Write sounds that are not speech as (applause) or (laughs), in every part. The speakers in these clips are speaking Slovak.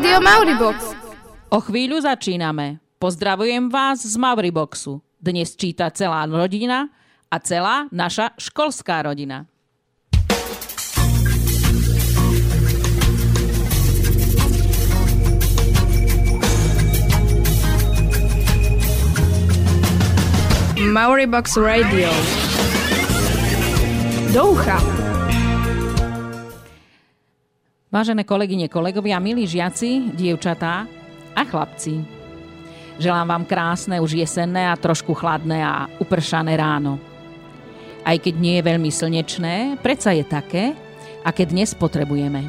Rádio Mauribox. O chvíľu začíname. Pozdravujem vás z Mauriboxu. Dnes číta celá rodina a celá naša školská rodina. Mauribox Radio. Do ucha. Vážené kolegyne, kolegovia, milí žiaci, dievčatá a chlapci. Želám vám krásne, už jesenné a trošku chladné a upršané ráno. Aj keď nie je veľmi slnečné, predsa je také, aké dnes potrebujeme.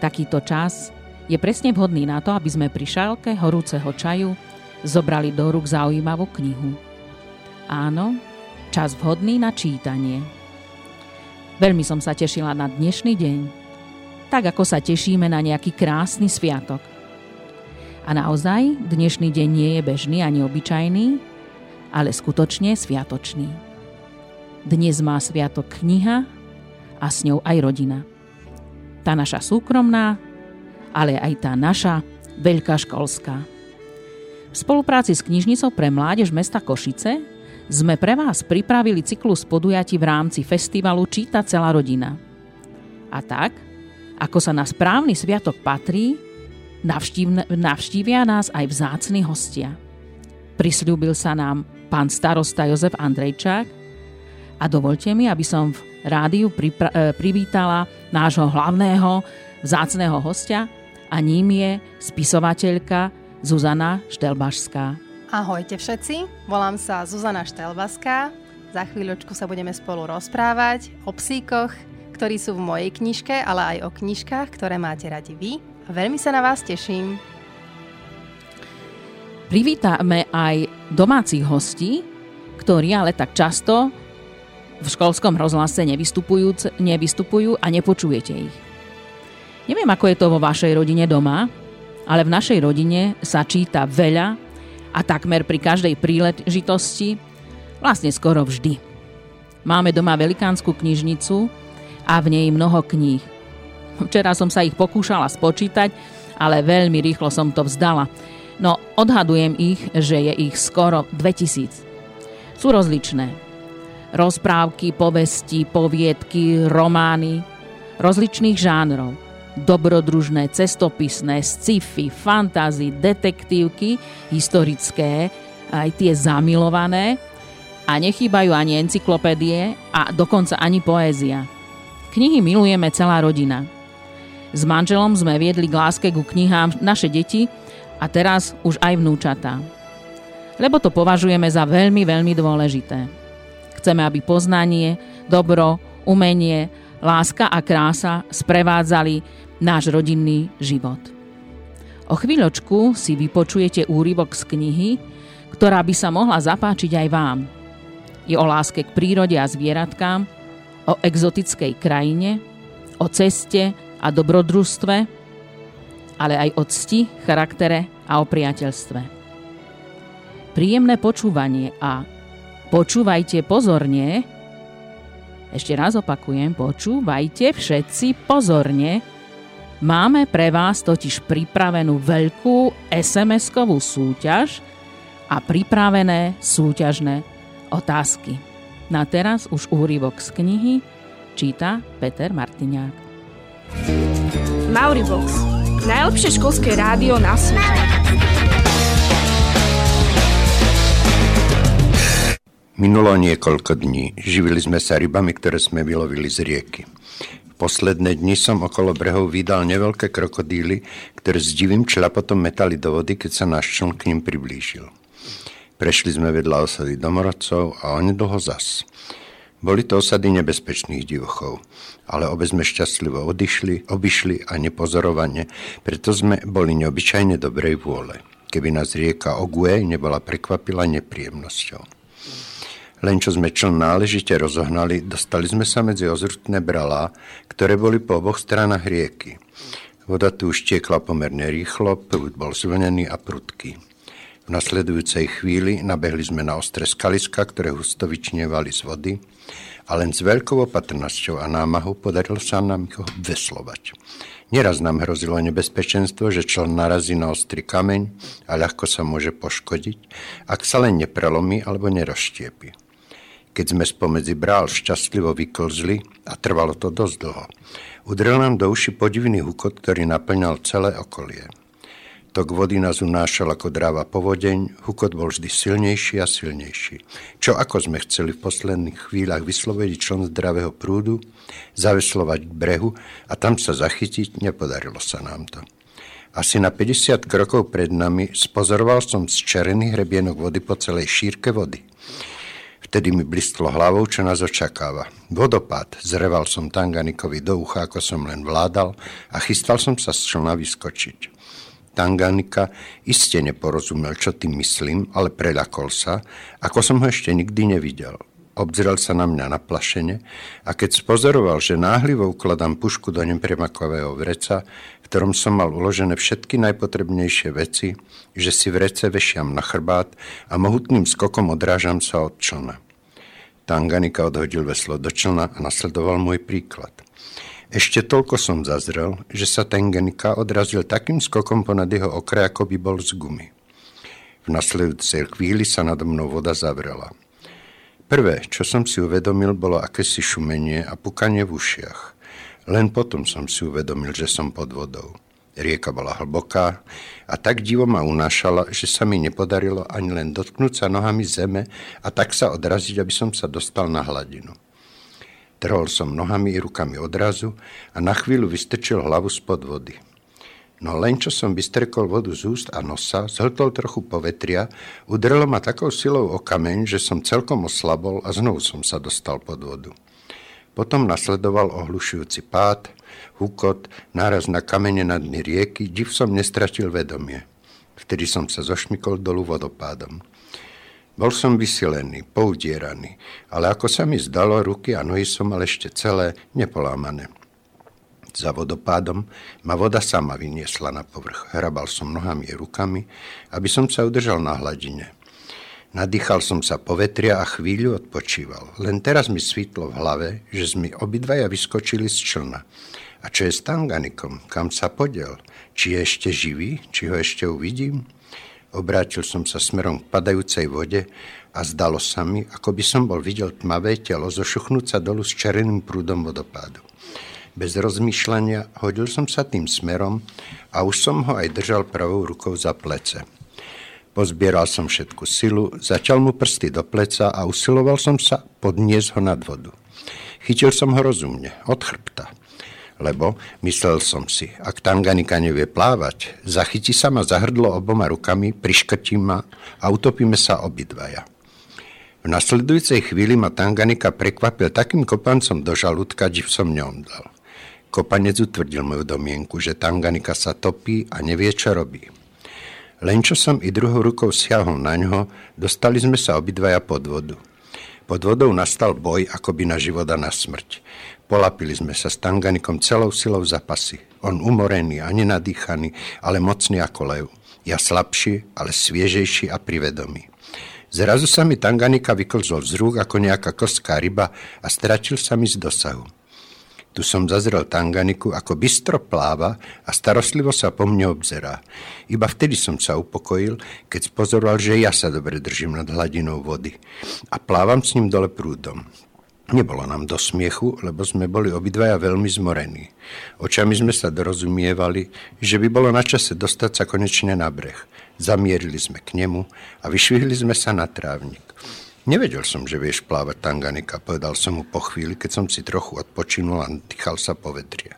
Takýto čas je presne vhodný na to, aby sme pri šálke horúceho čaju zobrali do rúk zaujímavú knihu. Áno, čas vhodný na čítanie. Veľmi som sa tešila na dnešný deň, tak ako sa tešíme na nejaký krásny sviatok. A naozaj dnešný deň nie je bežný ani obyčajný, ale skutočne sviatočný. Dnes má sviatok kniha a s ňou aj rodina. Tá naša súkromná, ale aj tá naša veľká školská. V spolupráci s knižnicou pre mládež mesta Košice sme pre vás pripravili cyklus podujatí v rámci festivalu Číta celá rodina. A tak, ako sa na správny sviatok patrí, navštívia nás aj vzácni hostia. Prisľúbil sa nám pán starosta Jozef Andrejčák a dovolte mi, aby som v rádiu pripra- e, privítala nášho hlavného vzácného hostia a ním je spisovateľka Zuzana Štelbašská. Ahojte všetci, volám sa Zuzana Štelbaská. Za chvíľočku sa budeme spolu rozprávať o psíkoch, ktorí sú v mojej knižke, ale aj o knižkách, ktoré máte radi vy. A veľmi sa na vás teším. Privítame aj domácich hostí, ktorí ale tak často v školskom rozhlase nevystupujú, nevystupujú a nepočujete ich. Neviem, ako je to vo vašej rodine doma, ale v našej rodine sa číta veľa a takmer pri každej príležitosti, vlastne skoro vždy. Máme doma velikánsku knižnicu, a v nej mnoho kníh. Včera som sa ich pokúšala spočítať, ale veľmi rýchlo som to vzdala. No odhadujem ich, že je ich skoro 2000. Sú rozličné. Rozprávky, povesti, poviedky, romány, rozličných žánrov. Dobrodružné, cestopisné, sci-fi, fantázy, detektívky, historické, aj tie zamilované a nechýbajú ani encyklopédie a dokonca ani poézia. Knihy milujeme celá rodina. S manželom sme viedli k láske ku knihám naše deti a teraz už aj vnúčatá. Lebo to považujeme za veľmi, veľmi dôležité. Chceme, aby poznanie, dobro, umenie, láska a krása sprevádzali náš rodinný život. O chvíľočku si vypočujete úryvok z knihy, ktorá by sa mohla zapáčiť aj vám. Je o láske k prírode a zvieratkám, o exotickej krajine, o ceste a dobrodružstve, ale aj o cti, charaktere a o priateľstve. Príjemné počúvanie a počúvajte pozorne, ešte raz opakujem, počúvajte všetci pozorne, máme pre vás totiž pripravenú veľkú SMS-kovú súťaž a pripravené súťažné otázky. Na teraz už úryvok z knihy číta Peter Martiniák. Mauribox. Najlepšie školské rádio na svete. Minulo niekoľko dní. Živili sme sa rybami, ktoré sme vylovili z rieky. V posledné dni som okolo brehov vydal neveľké krokodíly, ktoré s divým čľapotom metali do vody, keď sa náš čln k ním priblížil. Prešli sme vedľa osady domorodcov a onedlho zas. Boli to osady nebezpečných divochov, ale obe sme šťastlivo odišli, obišli a nepozorovane, preto sme boli neobyčajne dobrej vôle. Keby nás rieka Ogue nebola prekvapila nepríjemnosťou. Len čo sme čln náležite rozohnali, dostali sme sa medzi ozrutné bralá, ktoré boli po oboch stranách rieky. Voda tu už tiekla pomerne rýchlo, prúd bol zvlnený a prudký. V nasledujúcej chvíli nabehli sme na ostré skaliska, ktoré husto vyčnievali z vody a len s veľkou opatrnosťou a námahou podarilo sa nám ich veslovať. Neraz nám hrozilo nebezpečenstvo, že člen narazí na ostrý kameň a ľahko sa môže poškodiť, ak sa len neprelomí alebo nerozštiepi. Keď sme spomedzi brál šťastlivo vyklzli a trvalo to dosť dlho, udrel nám do uši podivný hukot, ktorý naplňal celé okolie. Tok vody nás unášal ako dráva povodeň, hukot bol vždy silnejší a silnejší. Čo ako sme chceli v posledných chvíľach vysloviť člen zdravého prúdu, zaveslovať k brehu a tam sa zachytiť, nepodarilo sa nám to. Asi na 50 krokov pred nami spozoroval som z čerený hrebienok vody po celej šírke vody. Vtedy mi blistlo hlavou, čo nás očakáva. Vodopád. Zreval som Tanganikovi do ucha, ako som len vládal a chystal som sa z člna vyskočiť. Tanganika iste neporozumel, čo tým myslím, ale preľakol sa, ako som ho ešte nikdy nevidel. Obzrel sa na mňa naplašene a keď spozoroval, že náhlivo ukladám pušku do nepremakového vreca, v ktorom som mal uložené všetky najpotrebnejšie veci, že si vrece vešiam na chrbát a mohutným skokom odrážam sa od člna. Tanganika odhodil veslo do člna a nasledoval môj príklad. Ešte toľko som zazrel, že sa ten Genika odrazil takým skokom ponad jeho okraj, ako by bol z gumy. V nasledujúcej chvíli sa nado mnou voda zavrela. Prvé, čo som si uvedomil, bolo akési šumenie a pukanie v ušiach. Len potom som si uvedomil, že som pod vodou. Rieka bola hlboká a tak divo ma unášala, že sa mi nepodarilo ani len dotknúť sa nohami zeme a tak sa odraziť, aby som sa dostal na hladinu. Trhol som nohami i rukami odrazu a na chvíľu vystrčil hlavu spod vody. No len čo som vystrekol vodu z úst a nosa, zhltol trochu povetria, udrelo ma takou silou o kameň, že som celkom oslabol a znovu som sa dostal pod vodu. Potom nasledoval ohlušujúci pád, hukot, náraz na kamene na dny rieky, div som nestratil vedomie. Vtedy som sa zošmykol dolu vodopádom. Bol som vysilený, poudieraný, ale ako sa mi zdalo, ruky a nohy som mal ešte celé nepolámané. Za vodopádom ma voda sama vyniesla na povrch. Hrabal som nohami a rukami, aby som sa udržal na hladine. Nadýchal som sa povetria a chvíľu odpočíval. Len teraz mi svítlo v hlave, že sme obidvaja vyskočili z člna. A čo je s Tanganikom? Kam sa podiel? Či je ešte živý? Či ho ešte uvidím? Obrátil som sa smerom k padajúcej vode a zdalo sa mi, ako by som bol videl tmavé telo zošuchnúť sa dolu s červeným prúdom vodopádu. Bez rozmýšľania hodil som sa tým smerom a už som ho aj držal pravou rukou za plece. Pozbieral som všetku silu, začal mu prsty do pleca a usiloval som sa podniesť ho nad vodu. Chytil som ho rozumne, od chrbta lebo myslel som si, ak Tanganika nevie plávať, zachytí sa ma za hrdlo oboma rukami, priškrtí ma a utopíme sa obidvaja. V nasledujúcej chvíli ma Tanganika prekvapil takým kopancom do žalúdka, že som neomdal. Kopanec utvrdil moju domienku, že Tanganika sa topí a nevie, čo robí. Len čo som i druhou rukou siahol na ňo, dostali sme sa obidvaja pod vodu. Pod vodou nastal boj akoby na život a na smrť. Polapili sme sa s Tanganikom celou silou zapasy. On umorený a nenadýchaný, ale mocný ako lev. Ja slabší, ale sviežejší a privedomý. Zrazu sa mi Tanganika vyklzol z rúk ako nejaká kostská ryba a stratil sa mi z dosahu. Tu som zazrel Tanganiku, ako bystro pláva a starostlivo sa po mne obzerá. Iba vtedy som sa upokojil, keď spozoroval, že ja sa dobre držím nad hladinou vody a plávam s ním dole prúdom. Nebolo nám do smiechu, lebo sme boli obidvaja veľmi zmorení. Očami sme sa dorozumievali, že by bolo na čase dostať sa konečne na breh. Zamierili sme k nemu a vyšvihli sme sa na trávnik. Nevedel som, že vieš plávať Tanganika, povedal som mu po chvíli, keď som si trochu odpočinul a dýchal sa povetria.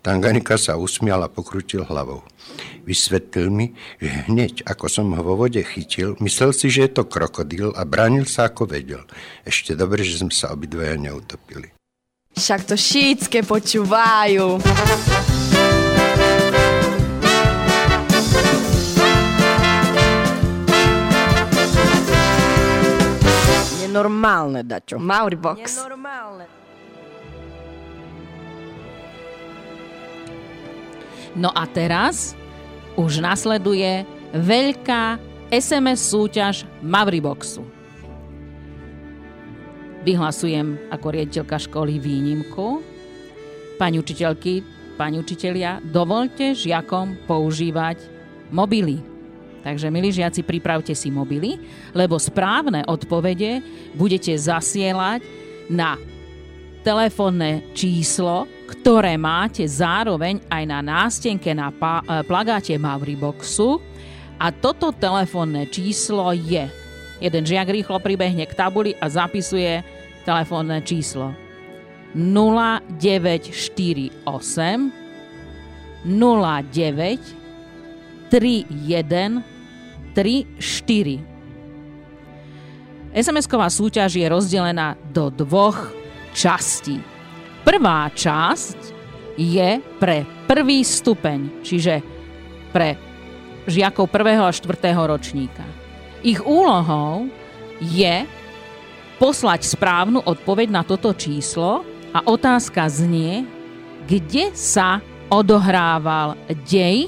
Tanganika sa usmial a pokrutil hlavou. Vysvetlil mi, že hneď ako som ho vo vode chytil, myslel si, že je to krokodil a bránil sa ako vedel. Ešte dobre, že sme sa obidvaja neutopili. Však to šítske počúvajú. Nenormálne, Dačo. Mauribox. Nenormálne. No a teraz už nasleduje veľká SMS súťaž Mavriboxu. Vyhlasujem ako riaditeľka školy výnimku. Pani učiteľky, pani učitelia, dovolte žiakom používať mobily. Takže, milí žiaci, pripravte si mobily, lebo správne odpovede budete zasielať na telefónne číslo, ktoré máte zároveň aj na nástenke na e, plagáte Mavriboxu. A toto telefónne číslo je Jeden žiak rýchlo pribehne k tabuli a zapisuje telefónne číslo 0948 09 31 34. SMS-ková súťaž je rozdelená do dvoch častí. Prvá časť je pre prvý stupeň, čiže pre žiakov prvého a štvrtého ročníka. Ich úlohou je poslať správnu odpoveď na toto číslo a otázka znie, kde sa odohrával dej,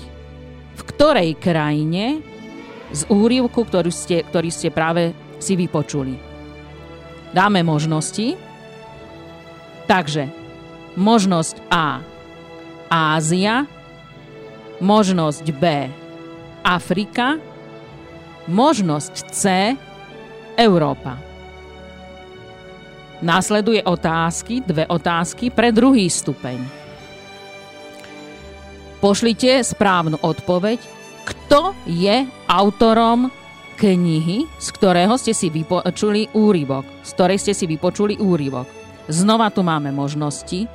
v ktorej krajine z úrivku, ktorý ste, ktorý ste práve si vypočuli. Dáme možnosti. Takže možnosť A Ázia, možnosť B Afrika, Možnosť C. Európa. Následuje otázky, dve otázky pre druhý stupeň. Pošlite správnu odpoveď, kto je autorom knihy, z ktorého ste si vypočuli úryvok. Z ktorej ste si vypočuli úryvok. Znova tu máme možnosti.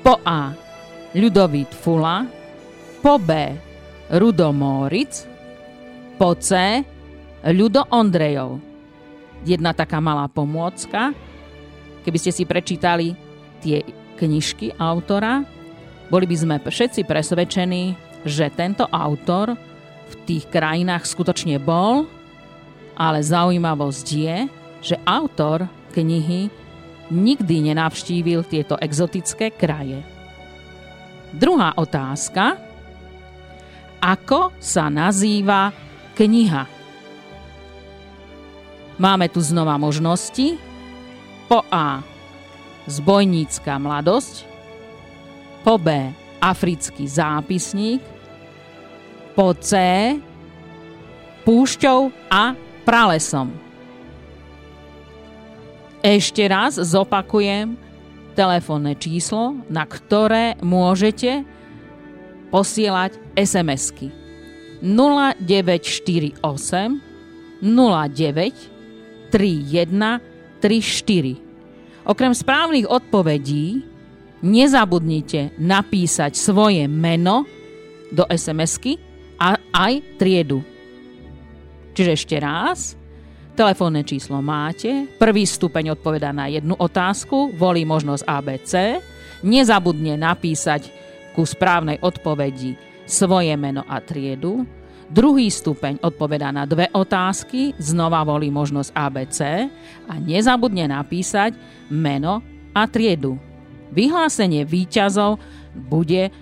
Po A. Ľudovít Fula. Po B. Rudo Moritz po C Ľudo Ondrejov. Jedna taká malá pomôcka. Keby ste si prečítali tie knižky autora, boli by sme všetci presvedčení, že tento autor v tých krajinách skutočne bol, ale zaujímavosť je, že autor knihy nikdy nenavštívil tieto exotické kraje. Druhá otázka. Ako sa nazýva kniha. Máme tu znova možnosti. Po A. Zbojnícka mladosť. Po B. Africký zápisník. Po C. Púšťou a pralesom. Ešte raz zopakujem telefónne číslo, na ktoré môžete posielať SMS-ky. 0948 09 31 34. Okrem správnych odpovedí nezabudnite napísať svoje meno do SMS-ky a aj triedu. Čiže ešte raz, telefónne číslo máte, prvý stupeň odpoveda na jednu otázku, volí možnosť ABC, nezabudne napísať ku správnej odpovedi svoje meno a triedu. Druhý stupeň odpovedá na dve otázky, znova volí možnosť ABC a nezabudne napísať meno a triedu. Vyhlásenie výťazov bude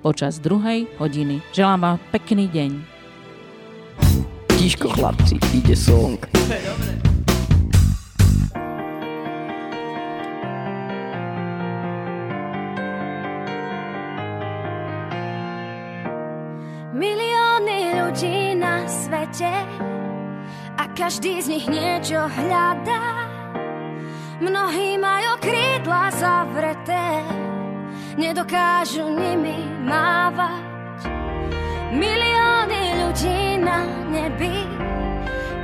počas druhej hodiny. Želám vám pekný deň. Tiško chlapci, ide song. Dobre. ľudí na svete a každý z nich niečo hľadá. Mnohí majú krídla zavreté, nedokážu nimi mávať. Milióny ľudí na nebi,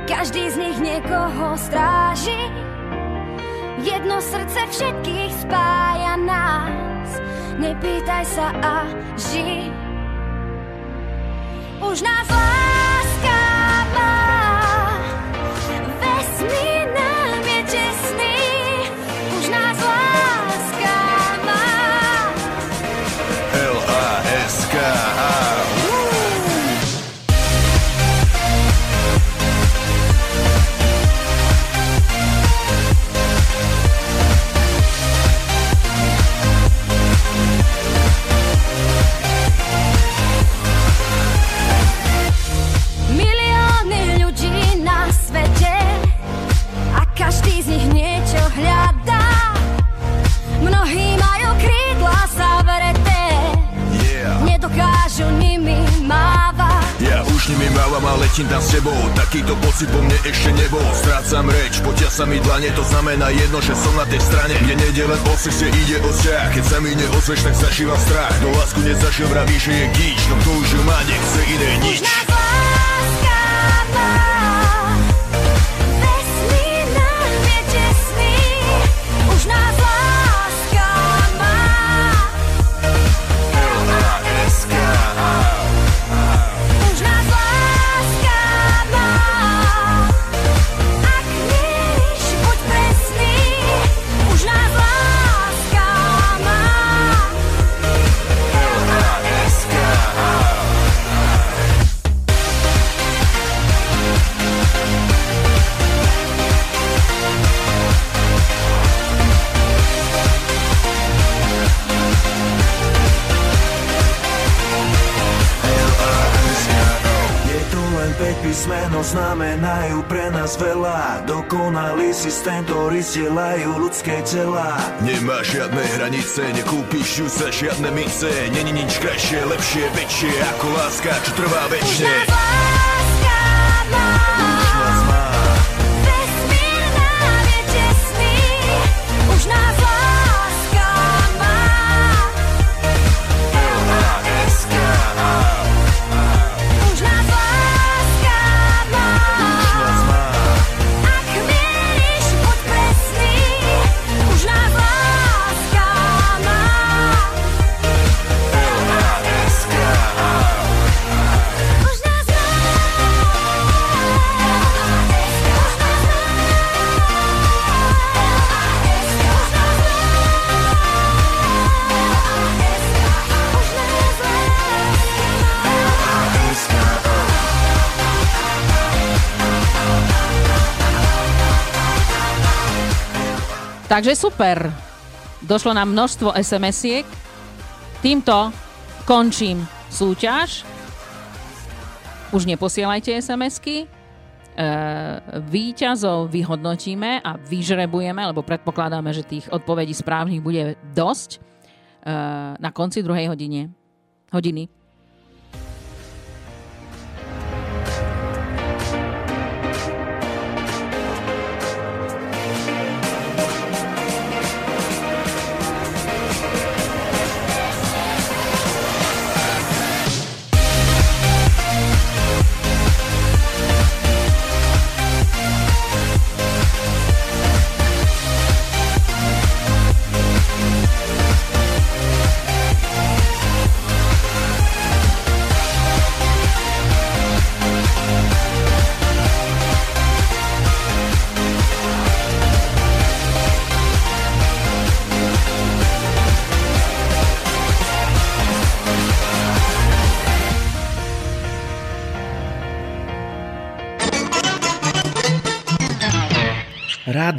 každý z nich niekoho stráži. Jedno srdce všetkých spája nás, nepýtaj sa a žij. Už nás láska Letím tam s tebou Takýto pocit po mne ešte nebol. Strácam reč, potia sa mi dlane To znamená jedno, že som na tej strane. Kde nejde len o sexe, ide o vzťah Keď sa mi neozveš, tak zažívam strach. No lásku nezašiel, vraví, že je gíč No kto už ju má, nechce iné nič len 5 písmeno, znamenajú pre nás veľa. Dokonalý systém, ktorý stielajú ľudské tela. Nemá žiadne hranice, nekúpiš ju za žiadne mince. Není nič krajšie, lepšie, väčšie Ako láska, čo trvá Už väčšie Takže super. Došlo nám množstvo SMS-iek. Týmto končím súťaž. Už neposielajte SMS-ky. E, výťazov vyhodnotíme a vyžrebujeme, lebo predpokladáme, že tých odpovedí správnych bude dosť e, na konci druhej hodine, hodiny.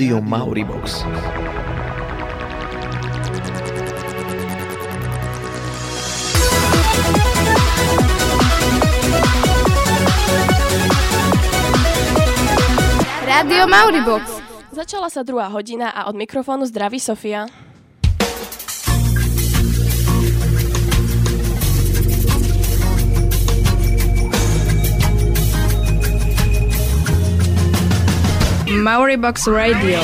Rádio Mauribox. Rádio Mauribox. Začala sa druhá hodina a od mikrofónu zdraví Sofia. Mauribox Radio.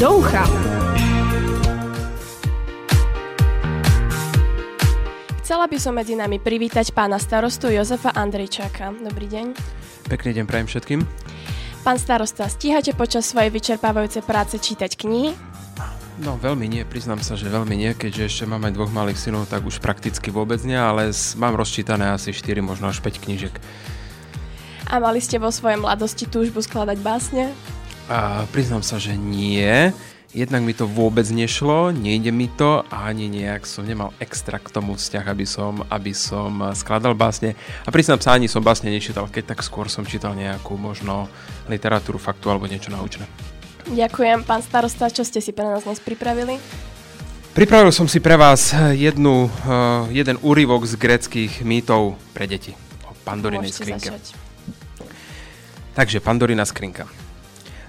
Do ucha. Chcela by som medzi nami privítať pána starostu Jozefa Andrejčáka. Dobrý deň. Pekný deň prajem všetkým. Pán starosta, stíhate počas svojej vyčerpávajúcej práce čítať knihy? No veľmi nie, priznám sa, že veľmi nie, keďže ešte mám aj dvoch malých synov, tak už prakticky vôbec nie, ale mám rozčítané asi 4, možno až 5 knížek. A mali ste vo svojej mladosti túžbu skladať básne? A priznám sa, že nie. Jednak mi to vôbec nešlo, nejde mi to a ani nejak som nemal extra k tomu vzťah, aby som, aby som skladal básne. A priznám sa, ani som básne nečítal, keď tak skôr som čítal nejakú možno literatúru, faktu alebo niečo naučné. Ďakujem, pán starosta, čo ste si pre nás dnes pripravili? Pripravil som si pre vás jednu, uh, jeden úryvok z greckých mýtov pre deti o Pandorinej skrinke. začať. Takže Pandorina skrinka.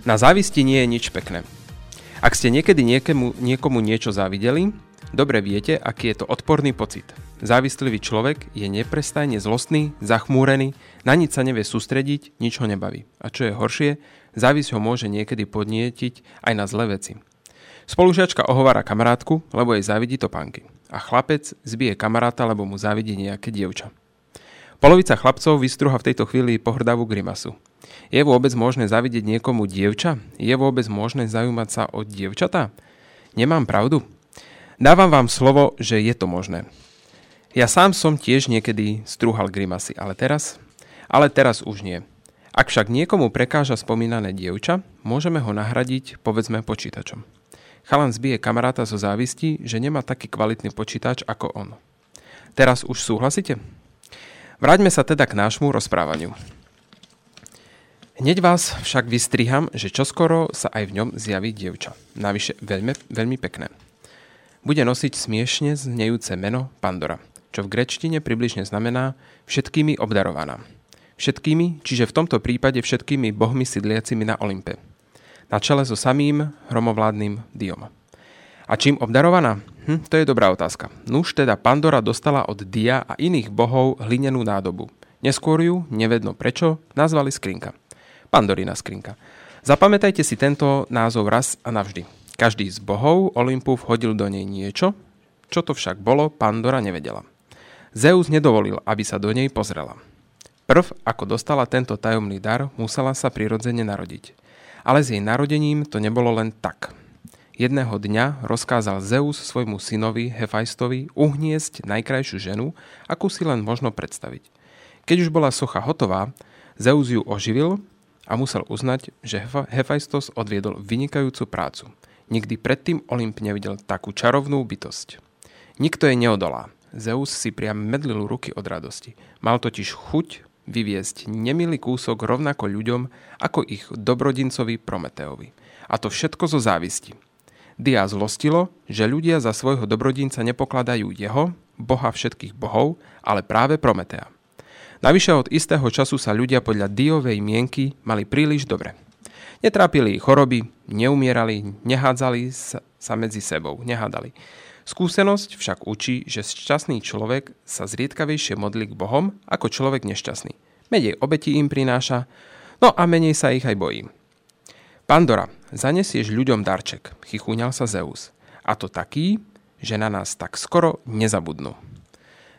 Na závisti nie je nič pekné. Ak ste niekedy niekomu, niekomu niečo závideli, Dobre viete, aký je to odporný pocit. Závislivý človek je neprestajne zlostný, zachmúrený, na nič sa nevie sústrediť, nič ho nebaví. A čo je horšie, závisť ho môže niekedy podnietiť aj na zlé veci. Spolužiačka ohovára kamarátku, lebo jej závidí topánky. A chlapec zbije kamaráta, lebo mu závidí nejaké dievča. Polovica chlapcov vystruha v tejto chvíli pohrdavú grimasu. Je vôbec možné zavidieť niekomu dievča? Je vôbec možné zaujímať sa o dievčatá? Nemám pravdu? Dávam vám slovo, že je to možné. Ja sám som tiež niekedy strúhal grimasy, ale teraz? Ale teraz už nie. Ak však niekomu prekáža spomínané dievča, môžeme ho nahradiť, povedzme, počítačom. Chalan zbije kamaráta zo závisti, že nemá taký kvalitný počítač ako on. Teraz už súhlasíte? Vráťme sa teda k nášmu rozprávaniu. Hneď vás však vystriham, že čoskoro sa aj v ňom zjaví dievča. Navyše veľmi, veľmi pekné. Bude nosiť smiešne znejúce meno Pandora, čo v grečtine približne znamená všetkými obdarovaná. Všetkými, čiže v tomto prípade všetkými bohmi sídliacimi na Olympe. Na čele so samým hromovládnym Diom. A čím obdarovaná? Hm, to je dobrá otázka. Nuž teda Pandora dostala od Dia a iných bohov hlinenú nádobu. Neskôr ju, nevedno prečo, nazvali skrinka. Pandorina skrinka. Zapamätajte si tento názov raz a navždy. Každý z bohov Olympu vhodil do nej niečo, čo to však bolo, Pandora nevedela. Zeus nedovolil, aby sa do nej pozrela. Prv, ako dostala tento tajomný dar, musela sa prirodzene narodiť. Ale s jej narodením to nebolo len tak. Jedného dňa rozkázal Zeus svojmu synovi Hefajstovi uhniesť najkrajšiu ženu, akú si len možno predstaviť. Keď už bola socha hotová, Zeus ju oživil a musel uznať, že Hefajstos odviedol vynikajúcu prácu. Nikdy predtým Olymp nevidel takú čarovnú bytosť. Nikto jej neodolá. Zeus si priam medlil ruky od radosti. Mal totiž chuť vyviesť nemilý kúsok rovnako ľuďom ako ich dobrodincovi Prometeovi. A to všetko zo závisti. Dia zlostilo, že ľudia za svojho dobrodinca nepokladajú jeho, boha všetkých bohov, ale práve Prometea. Navyše od istého času sa ľudia podľa Diovej mienky mali príliš dobre. Netrápili ich choroby, neumierali, nehádzali sa, medzi sebou, nehádali. Skúsenosť však učí, že šťastný človek sa zriedkavejšie modlí k Bohom ako človek nešťastný. Menej obeti im prináša, no a menej sa ich aj bojí. Pandora, zanesieš ľuďom darček, chichúňal sa Zeus. A to taký, že na nás tak skoro nezabudnú.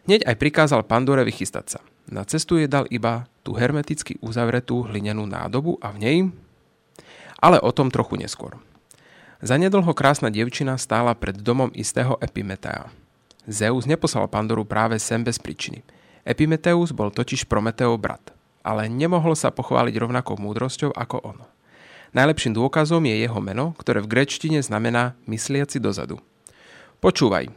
Hneď aj prikázal Pandore vychystať sa. Na cestu je dal iba tú hermeticky uzavretú hlinenú nádobu a v nej... Ale o tom trochu neskôr. Zanedlho krásna dievčina stála pred domom istého Epimetea. Zeus neposlal Pandoru práve sem bez príčiny. Epimeteus bol totiž Prometeov brat, ale nemohol sa pochváliť rovnakou múdrosťou ako on. Najlepším dôkazom je jeho meno, ktoré v grečtine znamená mysliaci dozadu. Počúvaj,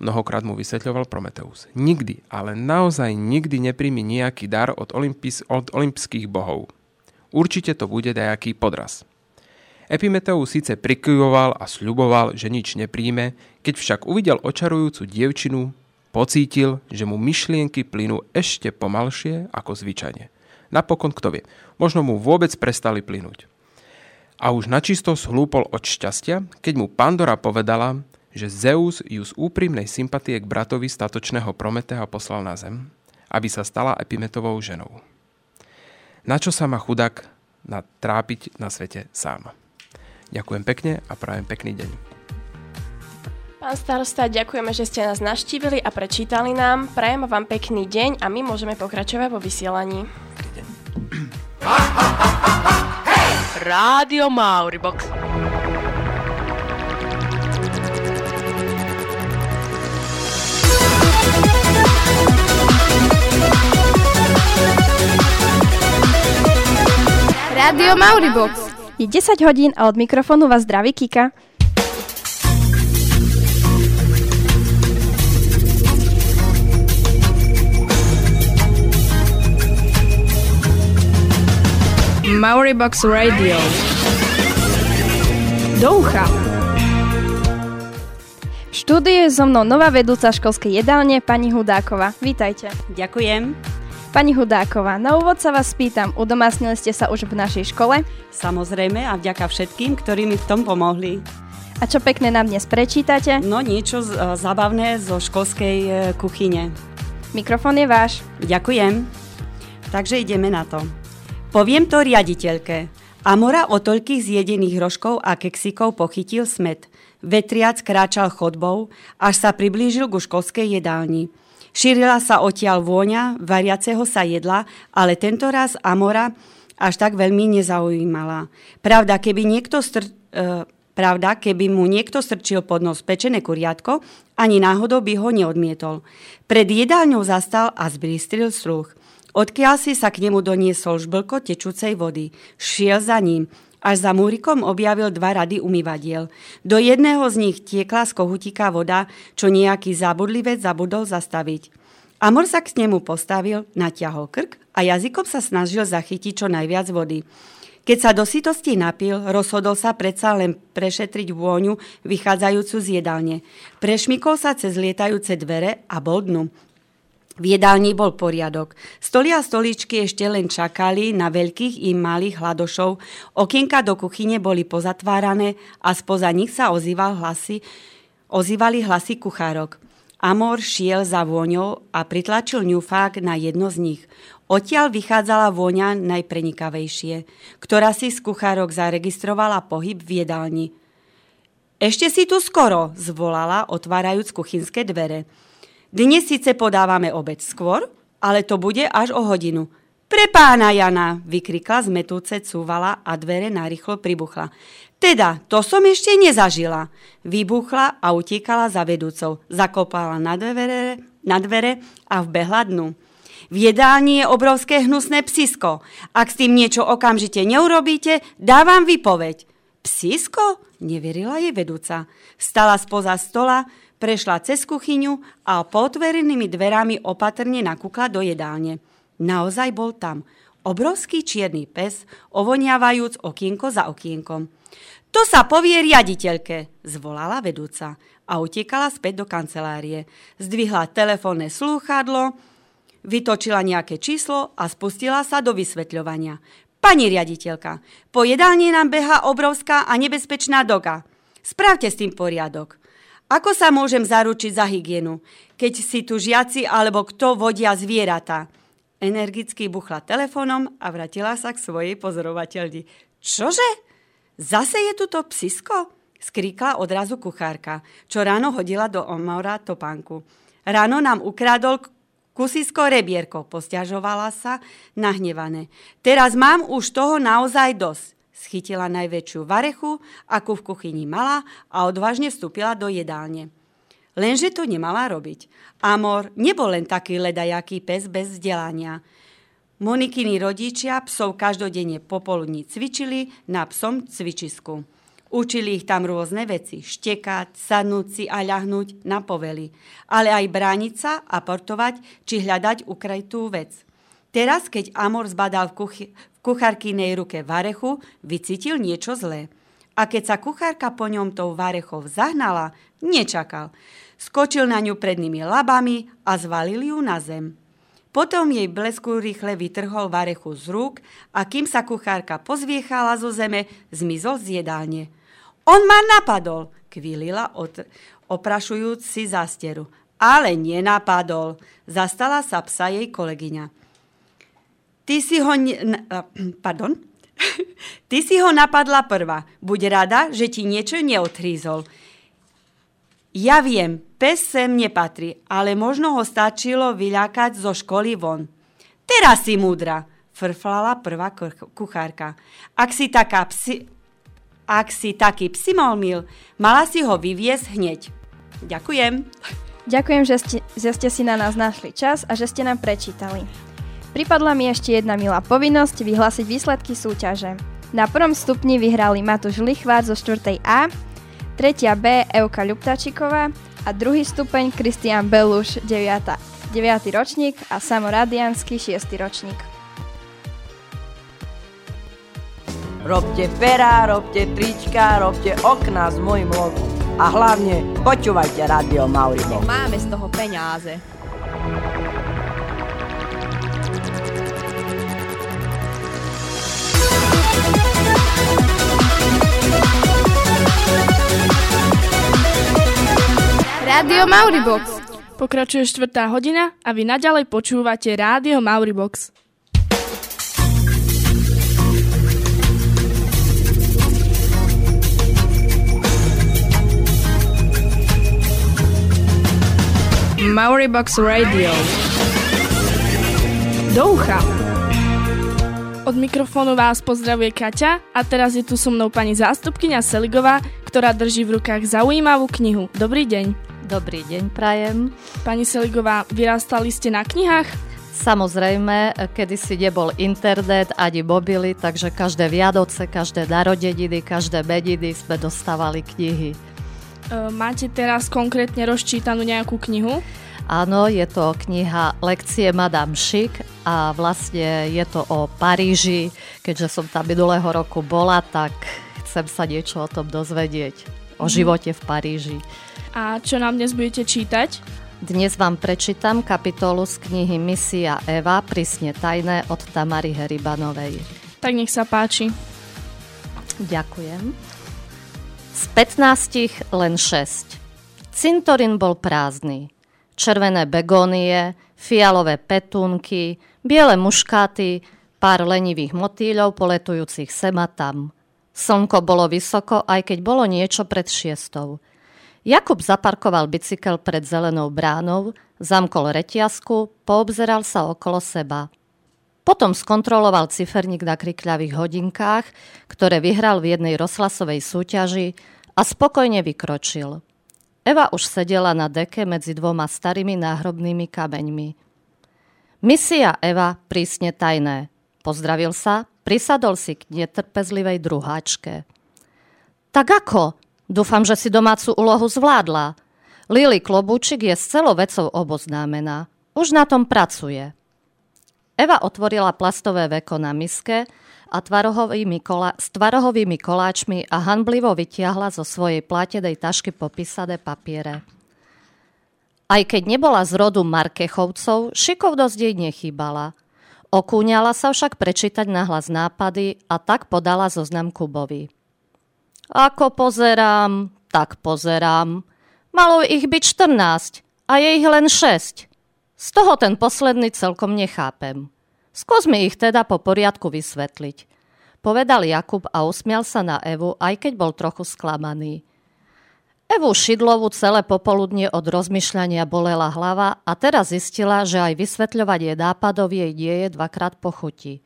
mnohokrát mu vysvetľoval Prometeus. Nikdy, ale naozaj nikdy nepríjmi nejaký dar od, olympis, od olympských bohov. Určite to bude dajaký podraz. Epimeteus síce prikyvoval a sľuboval, že nič nepríjme, keď však uvidel očarujúcu dievčinu, pocítil, že mu myšlienky plynú ešte pomalšie ako zvyčajne. Napokon kto vie, možno mu vôbec prestali plynúť. A už načisto slúpol od šťastia, keď mu Pandora povedala, že Zeus ju z úprimnej sympatie k bratovi statočného Prometea poslal na zem, aby sa stala Epimetovou ženou. Na čo sa má chudák natrápiť na svete sám? Ďakujem pekne a prajem pekný deň. Pán starosta, ďakujeme, že ste nás naštívili a prečítali nám. Prajem vám pekný deň a my môžeme pokračovať vo vysielaní. (clears throat) Rádio Mauribox. Rádio Mauribox. Je 10 hodín a od mikrofónu vás zdraví Kika. Mauribox Radio. Do ucha. V štúdiu je so mnou nová vedúca školskej jedálne, pani Hudáková. Vítajte. Ďakujem. Pani Hudáková, na úvod sa vás pýtam, udomácnili ste sa už v našej škole? Samozrejme a vďaka všetkým, ktorí mi v tom pomohli. A čo pekné nám dnes prečítate? No niečo z, e, zabavné zo školskej e, kuchyne. Mikrofón je váš. Ďakujem. Takže ideme na to. Poviem to riaditeľke. Amora o toľkých zjedených rožkov a keksikov pochytil smet. Vetriac kráčal chodbou, až sa priblížil ku školskej jedálni. Šírila sa odtiaľ vôňa variaceho sa jedla, ale tento raz Amora až tak veľmi nezaujímala. Pravda, keby niekto str... E, Pravda, keby mu niekto strčil pod nos pečené kuriatko, ani náhodou by ho neodmietol. Pred jedálňou zastal a zbristril sluch. Odkiaľ si sa k nemu doniesol žblko tečúcej vody. Šiel za ním. Až za múrikom objavil dva rady umývadiel. Do jedného z nich tiekla z kohutíka voda, čo nejaký zabudlivec zabudol zastaviť. Amor sa k nemu postavil, natiahol krk a jazykom sa snažil zachytiť čo najviac vody. Keď sa do sitosti napil, rozhodol sa predsa len prešetriť vôňu vychádzajúcu z jedálne. Prešmikol sa cez lietajúce dvere a bol dnu. V jedálni bol poriadok. Stoly a stoličky ešte len čakali na veľkých i malých hladošov. Okienka do kuchyne boli pozatvárané a spoza nich sa ozýval hlasy, ozývali hlasy kuchárok. Amor šiel za vôňou a pritlačil ňufák na jedno z nich. Odtiaľ vychádzala vôňa najprenikavejšie, ktorá si z kuchárok zaregistrovala pohyb v jedálni. Ešte si tu skoro, zvolala, otvárajúc kuchynské dvere. Dnes síce podávame obed skôr, ale to bude až o hodinu. Pre pána Jana, vykrikla zmetúce cúvala a dvere narýchlo pribuchla. Teda, to som ešte nezažila. Vybuchla a utíkala za vedúcou. Zakopala na dvere, na dvere a vbehla dnu. V jedálni je obrovské hnusné psisko. Ak s tým niečo okamžite neurobíte, dávam vypoveď. Psisko? Neverila jej vedúca. Stala spoza stola, prešla cez kuchyňu a po otvorenými dverami opatrne nakúkla do jedálne. Naozaj bol tam. Obrovský čierny pes, ovoniavajúc okienko za okienkom. To sa povie riaditeľke, zvolala vedúca a utekala späť do kancelárie. Zdvihla telefónne slúchadlo, vytočila nejaké číslo a spustila sa do vysvetľovania. Pani riaditeľka, po jedálni nám beha obrovská a nebezpečná doga. Spravte s tým poriadok. Ako sa môžem zaručiť za hygienu, keď si tu žiaci alebo kto vodia zvieratá? Energicky buchla telefónom a vratila sa k svojej pozorovateľni. Čože? Zase je tu to psisko? Skríkla odrazu kuchárka, čo ráno hodila do omora topánku. Ráno nám ukradol kusisko rebierko, posťažovala sa nahnevané. Teraz mám už toho naozaj dosť. Schytila najväčšiu varechu, akú v kuchyni mala a odvážne vstúpila do jedálne. Lenže to nemala robiť. Amor nebol len taký ledajaký pes bez vzdelania. Monikiny rodičia psov každodenne popoludní cvičili na psom cvičisku. Učili ich tam rôzne veci, štekať, sadnúť si a ľahnúť na povely, ale aj brániť sa, aportovať či hľadať ukrytú vec. Teraz, keď Amor zbadal v, kuchy, kuchárkynej ruke varechu, vycítil niečo zlé. A keď sa kuchárka po ňom tou varechou zahnala, nečakal. Skočil na ňu prednými labami a zvalil ju na zem. Potom jej blesku rýchle vytrhol varechu z rúk a kým sa kuchárka pozviechala zo zeme, zmizol z jedálne. On ma napadol, kvílila od, oprašujúc si zásteru. Ale nenapadol, zastala sa psa jej kolegyňa. Ty si ho... Ne, pardon? (laughs) Ty si ho napadla prvá. Buď rada, že ti niečo neodhrízol. Ja viem, pes sem nepatrí, ale možno ho stačilo vyľakať zo školy von. Teraz si múdra, frflala prvá kuchárka. Ak si taká psi... Ak si taký psimolmil, mala si ho vyviesť hneď. Ďakujem. Ďakujem, že ste, že ste si na nás našli čas a že ste nám prečítali. Pripadla mi ešte jedna milá povinnosť vyhlásiť výsledky súťaže. Na prvom stupni vyhrali Matúš Lichvár zo 4. A, tretia B Euka Ľuptačiková a druhý stupeň Kristian Beluš 9. 9. ročník a Samo Radiansky 6. ročník. Robte perá, robte trička, robte okna s mojim logom. A hlavne počúvajte Radio Mauribo. Máme z toho peňáze. Rádio Mauribox. Pokračuje štvrtá hodina a vy naďalej počúvate Rádio Mauribox. Mauribox Radio. Do ucha. Od mikrofónu vás pozdravuje Kaťa a teraz je tu so mnou pani zástupkynia Seligová, ktorá drží v rukách zaujímavú knihu. Dobrý deň. Dobrý deň, prajem. Pani Seligová, vyrastali ste na knihách? Samozrejme, kedysi nebol internet ani mobily, takže každé Viadoce, každé narodeniny, každé meniny sme dostávali knihy. E, máte teraz konkrétne rozčítanú nejakú knihu? Áno, je to kniha Lekcie Madame Chic a vlastne je to o Paríži. Keďže som tam minulého roku bola, tak chcem sa niečo o tom dozvedieť. O Mhm. živote v Paríži. A čo nám dnes budete čítať? Dnes vám prečítam kapitolu z knihy Misia Eva, prísne tajné od Tamary Heribanovej. Tak nech sa páči. Ďakujem. Z 15 len 6. Cintorín bol prázdny. Červené begónie, fialové petúnky, biele muškáty, pár lenivých motýľov poletujúcich sem a tam. Slnko bolo vysoko, aj keď bolo niečo pred šiestou. Jakub zaparkoval bicykel pred zelenou bránou, zamkol reťazku, poobzeral sa okolo seba. Potom skontroloval ciferník na krikľavých hodinkách, ktoré vyhral v jednej rozhlasovej súťaži a spokojne vykročil. Eva už sedela na deke medzi dvoma starými náhrobnými kameňmi. Misia Eva prísne tajné. Pozdravil sa, prisadol si k netrpezlivej druháčke. Tak ako? Dúfam, že si domácu úlohu zvládla. Lili Klobúčik je s celou vecou oboznámená. Už na tom pracuje. Eva otvorila plastové veko na miske a tvarohovými kola- s tvarohovými koláčmi a hanblivo vytiahla zo svojej plátenej tašky popísané papiere. Aj keď nebola z rodu Markechovcov, šikovnosť jej nechýbala. Okúňala sa však prečítať nahlas nápady a tak podala zoznam Kubovi. Ako pozerám, tak pozerám. Malo ich byť 14 a je ich len 6. Z toho ten posledný celkom nechápem. Skús mi ich teda po poriadku vysvetliť. Povedal Jakub a usmial sa na Evu, aj keď bol trochu sklamaný. Evu Šidlovu celé popoludne od rozmýšľania bolela hlava a teraz zistila, že aj vysvetľovanie nápadov jej nie je dvakrát pochutí.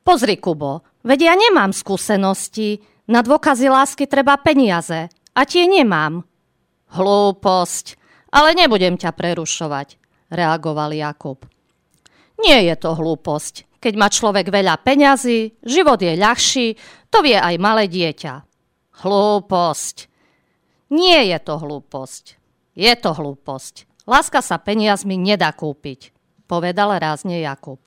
Pozri, Kubo, veď ja nemám skúsenosti. Na dôkazy lásky treba peniaze. A tie nemám. Hlúposť. Ale nebudem ťa prerušovať, reagoval Jakub. Nie je to hlúposť. Keď má človek veľa peňazí, život je ľahší, to vie aj malé dieťa. Hlúposť. Nie je to hlúposť. Je to hlúposť. Láska sa peniazmi nedá kúpiť, povedal rázne Jakub.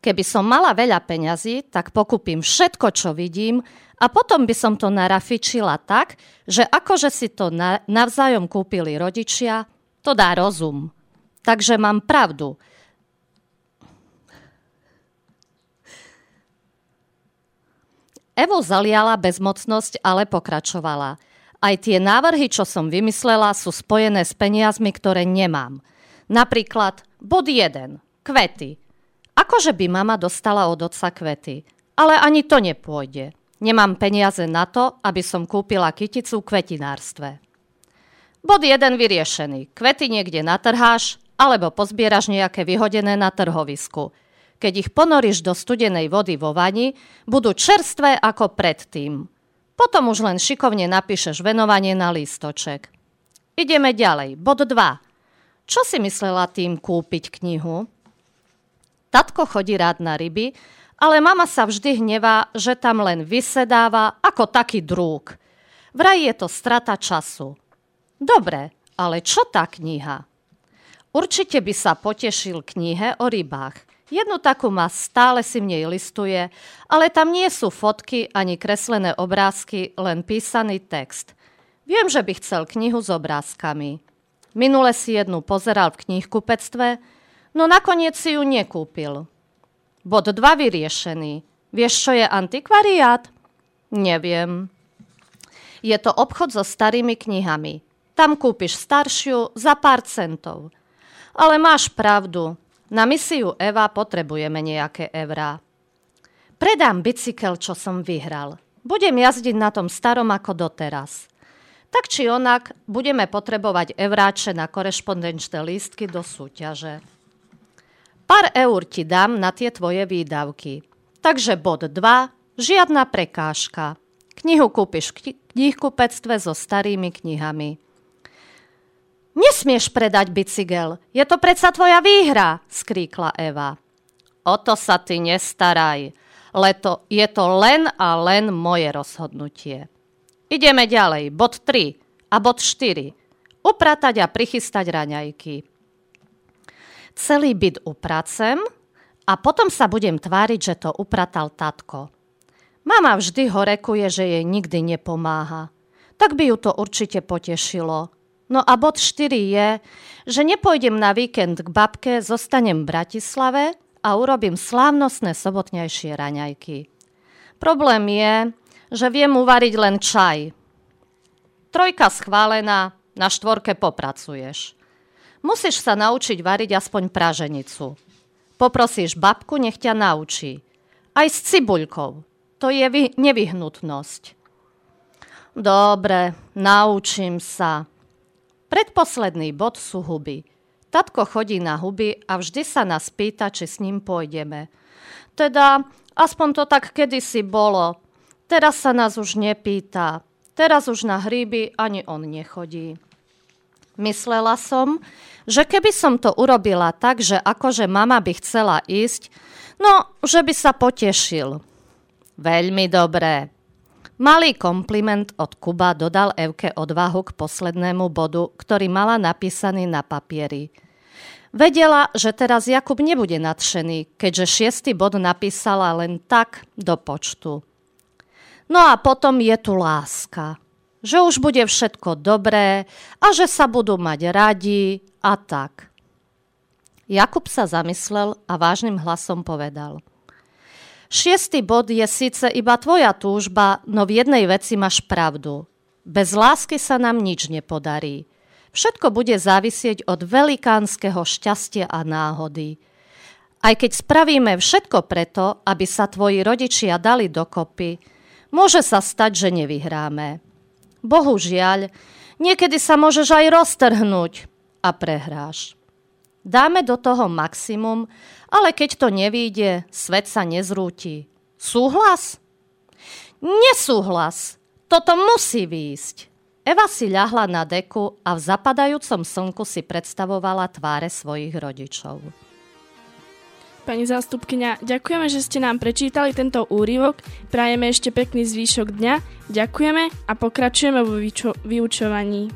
Keby som mala veľa peňazí, tak pokúpim všetko, čo vidím a potom by som to narafičila tak, že akože si to na, navzájom kúpili rodičia, to dá rozum. Takže mám pravdu. Evo zaliala bezmocnosť, ale pokračovala. Aj tie návrhy, čo som vymyslela, sú spojené s peniazmi, ktoré nemám. Napríklad bod 1. Kvety. Akože by mama dostala od otca kvety. Ale ani to nepôjde. Nemám peniaze na to, aby som kúpila kyticu v kvetinárstve. Bod 1 vyriešený. Kvety niekde natrháš, alebo pozbieraš nejaké vyhodené na trhovisku. Keď ich ponoríš do studenej vody vo vani, budú čerstvé ako predtým. Potom už len šikovne napíšeš venovanie na lístoček. Ideme ďalej. Bod 2. Čo si myslela tým kúpiť knihu? Tatko chodí rád na ryby, ale mama sa vždy hnevá, že tam len vysedáva ako taký drúk. Vraj je to strata času. Dobre, ale čo tá kniha? Určite by sa potešil knihe o rybách. Jednu takú má, stále si v nej listuje, ale tam nie sú fotky ani kreslené obrázky, len písaný text. Viem, že by chcel knihu s obrázkami. Minule si jednu pozeral v knihkupectve, no nakoniec si ju nekúpil. Bod 2 vyriešený. Vieš, čo je antikvariát? Neviem. Je to obchod so starými knihami. Tam kúpiš staršiu za pár centov. Ale máš pravdu, na misiu Eva potrebujeme nejaké eurá. Predám bicykel, čo som vyhral. Budem jazdiť na tom starom ako doteraz. Tak či onak, budeme potrebovať evráče na korešpondenčné lístky do súťaže. Pár eur ti dám na tie tvoje výdavky. Takže bod 2, žiadna prekážka. Knihu kúpiš v kni- knihkupectve so starými knihami. Nesmieš predať bicykel, je to predsa tvoja výhra, skríkla Eva. O to sa ty nestaraj, leto je to len a len moje rozhodnutie. Ideme ďalej, bod 3 a bod 4. Upratať a prichystať raňajky. Celý byt upracem a potom sa budem tváriť, že to upratal tatko. Mama vždy horekuje, že jej nikdy nepomáha. Tak by ju to určite potešilo. No a bod 4 je, že nepôjdem na víkend k babke, zostanem v Bratislave a urobím slávnostné sobotnejšie raňajky. Problém je, že viem uvariť len čaj. Trojka schválená, na štvorke popracuješ. Musíš sa naučiť variť aspoň praženicu. Poprosíš babku, nech ťa naučí. Aj s cibuľkou. To je vy- nevyhnutnosť. Dobre, naučím sa. Predposledný bod sú huby. Tatko chodí na huby a vždy sa nás pýta, či s ním pôjdeme. Teda, aspoň to tak kedysi bolo. Teraz sa nás už nepýta. Teraz už na hríby ani on nechodí. Myslela som, že keby som to urobila tak, že akože mama by chcela ísť, no, že by sa potešil. Veľmi dobré. Malý kompliment od Kuba dodal Evke odvahu k poslednému bodu, ktorý mala napísaný na papieri. Vedela, že teraz Jakub nebude nadšený, keďže šiestý bod napísala len tak do počtu. No a potom je tu láska. Že už bude všetko dobré a že sa budú mať radi a tak. Jakub sa zamyslel a vážnym hlasom povedal – Šiestý bod je síce iba tvoja túžba, no v jednej veci máš pravdu. Bez lásky sa nám nič nepodarí. Všetko bude závisieť od velikánskeho šťastia a náhody. Aj keď spravíme všetko preto, aby sa tvoji rodičia dali dokopy, môže sa stať, že nevyhráme. Bohužiaľ, niekedy sa môžeš aj roztrhnúť a prehráš. Dáme do toho maximum, ale keď to nevíde, svet sa nezrúti. Súhlas? Nesúhlas. Toto musí výjsť. Eva si ľahla na deku a v zapadajúcom slnku si predstavovala tváre svojich rodičov. Pani zástupkynia, ďakujeme, že ste nám prečítali tento úryvok, prajeme ešte pekný zvýšok dňa, ďakujeme a pokračujeme vo vyučo- vyučovaní.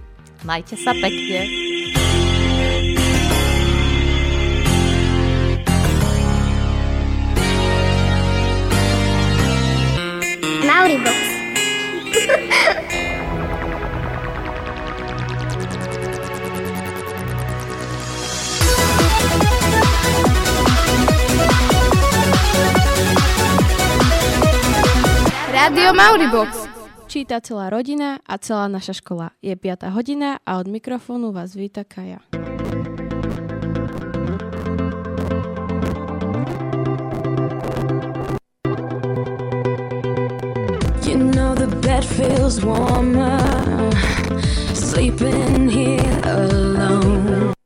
Majte sa pekne. Mauribox. (laughs) Rádio Mauribox. Číta celá rodina a celá naša škola. Je 5. hodina a od mikrofónu vás víta Kaja. You know the bed feels warmer sleeping here alone.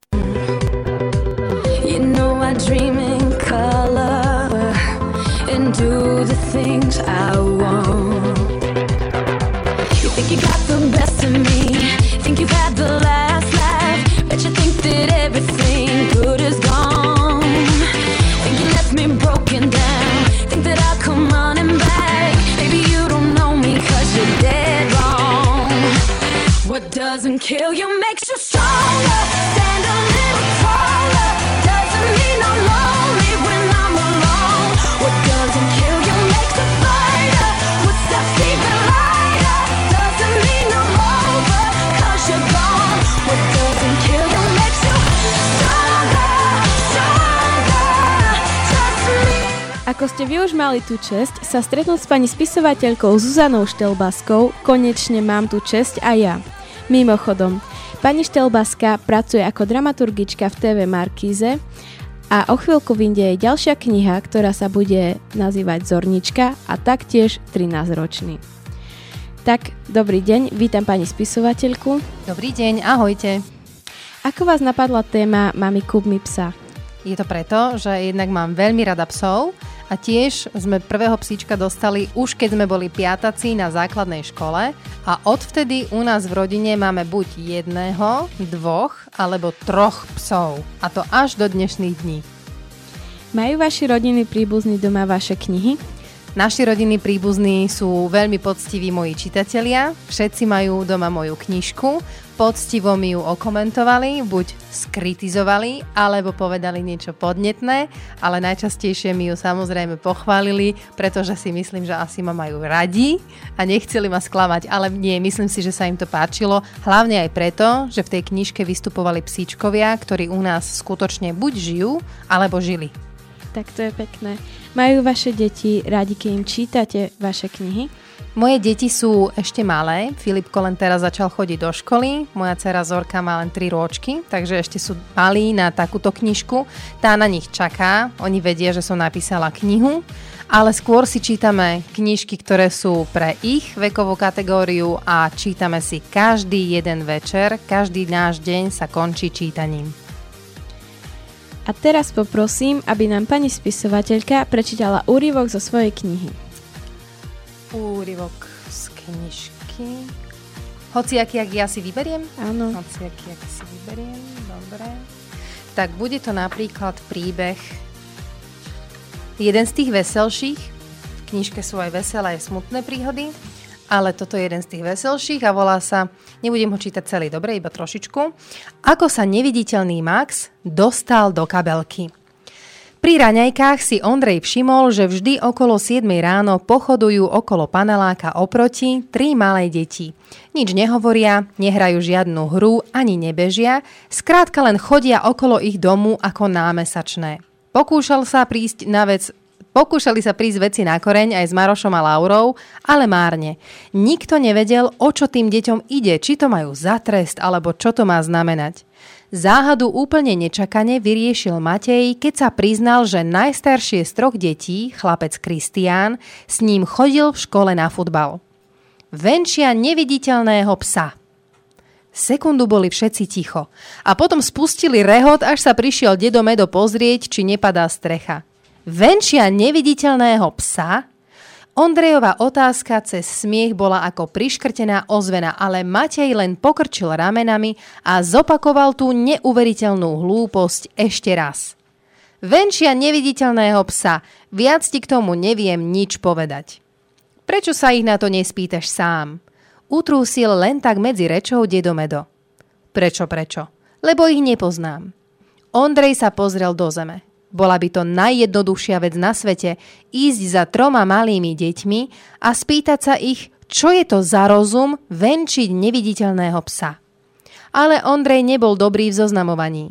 You know I dream in color and do the things I want. Ste vy už mali tú česť sa stretnúť s pani spisovateľkou Zuzanou Štelbaskou, konečne mám tú česť aj ja. Mimochodom, Pani Štelbaska pracuje ako dramaturgička v TV Markíze a o chvíľku vyjde jej ďalšia kniha, ktorá sa bude nazývať Zornička a taktiež 13-ročný. Tak, dobrý deň, vítam pani spisovateľku. Dobrý deň, ahojte. Ako vás napadla téma Mami kúp mi psa? Je to preto, že jednak mám veľmi rada psov a tiež sme prvého psíčka dostali už keď sme boli piataci na základnej škole a odvtedy u nás v rodine máme buď jedného, dvoch alebo troch psov. A to až do dnešných dní. Majú vaši rodiny príbuzní doma vaše knihy? Naši rodiny príbuzní sú veľmi poctiví moji čitatelia, všetci majú doma moju knižku, poctivo mi ju okomentovali, buď skritizovali, alebo povedali niečo podnetné, ale najčastejšie mi ju samozrejme pochválili, pretože si myslím, že asi ma majú radi a nechceli ma sklamať, ale nie, myslím si, že sa im to páčilo, hlavne aj preto, že v tej knižke vystupovali psíčkovia, ktorí u nás skutočne buď žijú, alebo žili. Tak to je pekné. Majú vaše deti rádi, keď im čítate vaše knihy? Moje deti sú ešte malé. Filipko len teraz začal chodiť do školy. Moja dcera Zorka má len 3 ročky, takže ešte sú malí na takúto knižku. Tá na nich čaká. Oni vedia, že som napísala knihu. Ale skôr si čítame knižky, ktoré sú pre ich vekovú kategóriu a čítame si každý jeden večer. Každý náš deň sa končí čítaním. A teraz poprosím, aby nám pani spisovateľka prečítala úryvok zo svojej knihy. Úryvok z knižky. Hociaký, ak ja si vyberiem? Áno. Hociaký, ak si vyberiem, dobre. Tak bude to napríklad príbeh jeden z tých veselších. V knižke sú aj veselé, aj smutné príhody ale toto je jeden z tých veselších a volá sa, nebudem ho čítať celý, dobre, iba trošičku, ako sa neviditeľný Max dostal do kabelky. Pri raňajkách si Ondrej všimol, že vždy okolo 7 ráno pochodujú okolo paneláka oproti tri malé deti. Nič nehovoria, nehrajú žiadnu hru, ani nebežia, skrátka len chodia okolo ich domu ako námesačné. Pokúšal sa prísť na vec Pokúšali sa prísť veci na koreň aj s Marošom a Laurou, ale márne. Nikto nevedel, o čo tým deťom ide, či to majú za trest, alebo čo to má znamenať. Záhadu úplne nečakane vyriešil Matej, keď sa priznal, že najstaršie z troch detí, chlapec Kristián, s ním chodil v škole na futbal. Venčia neviditeľného psa. Sekundu boli všetci ticho a potom spustili rehot, až sa prišiel dedo Medo pozrieť, či nepadá strecha venčia neviditeľného psa, Ondrejová otázka cez smiech bola ako priškrtená ozvena, ale Matej len pokrčil ramenami a zopakoval tú neuveriteľnú hlúposť ešte raz. Venčia neviditeľného psa, viac ti k tomu neviem nič povedať. Prečo sa ich na to nespýtaš sám? Utrúsil len tak medzi rečou dedomedo. Prečo, prečo? Lebo ich nepoznám. Ondrej sa pozrel do zeme. Bola by to najjednoduchšia vec na svete ísť za troma malými deťmi a spýtať sa ich, čo je to za rozum venčiť neviditeľného psa. Ale Ondrej nebol dobrý v zoznamovaní.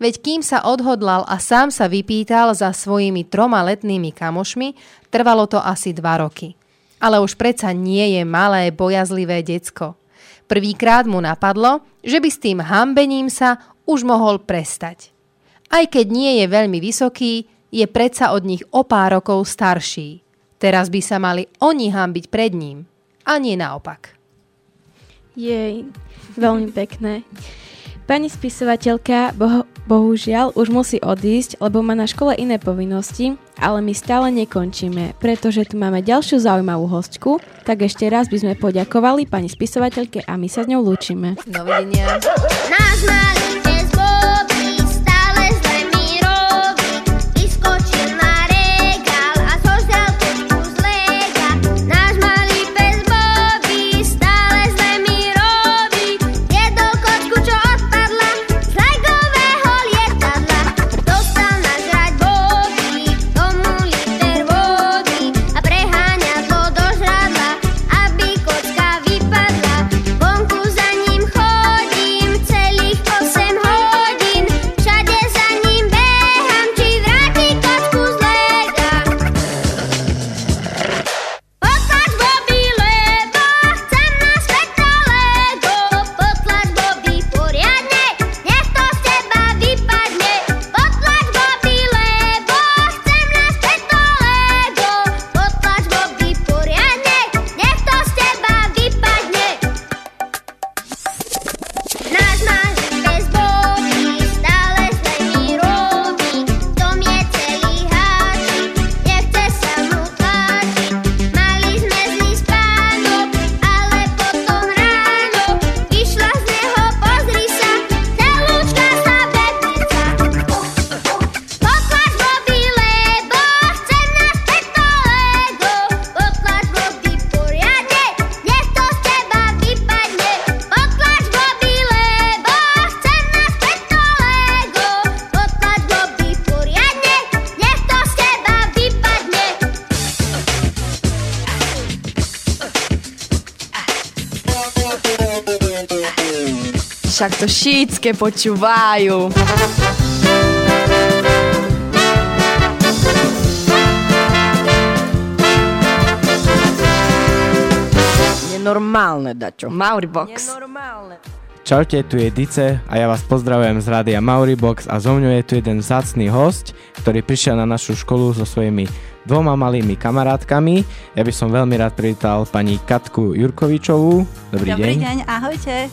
Veď kým sa odhodlal a sám sa vypýtal za svojimi troma letnými kamošmi, trvalo to asi dva roky. Ale už predsa nie je malé, bojazlivé decko. Prvýkrát mu napadlo, že by s tým hambením sa už mohol prestať. Aj keď nie je veľmi vysoký, je predsa od nich o pár rokov starší. Teraz by sa mali oni hambiť pred ním, a nie naopak. Jej, veľmi pekné. Pani spisovateľka boho, bohužiaľ už musí odísť, lebo má na škole iné povinnosti, ale my stále nekončíme, pretože tu máme ďalšiu zaujímavú hostku, tak ešte raz by sme poďakovali pani spisovateľke a my sa s ňou lúčime. Dovidenia. Náš malý To šítske počúvajú. Nenormálne, Dačo. Mauribox. Nenormálne. Čaute, tu je Dice a ja vás pozdravujem z rádia Mauribox a zo mňou je tu jeden vzácný host, ktorý prišiel na našu školu so svojimi dvoma malými kamarátkami. Ja by som veľmi rád privítal pani Katku Jurkovičovú. Dobrý, Dobrý deň. deň, ahojte.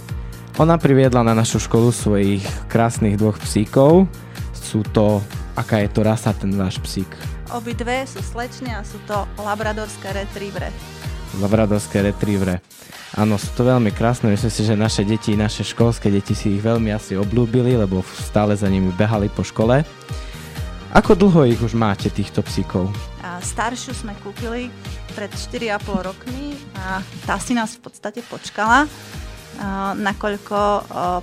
Ona priviedla na našu školu svojich krásnych dvoch psíkov. Sú to, aká je to rasa ten váš psík? Obidve sú slečne a sú to labradorské retrievere. Labradorské retrievere. Áno, sú to veľmi krásne, myslím si, že naše deti, naše školské deti si ich veľmi asi oblúbili, lebo stále za nimi behali po škole. Ako dlho ich už máte, týchto psíkov? A staršiu sme kúpili pred 4,5 rokmi a tá si nás v podstate počkala. Nakoľko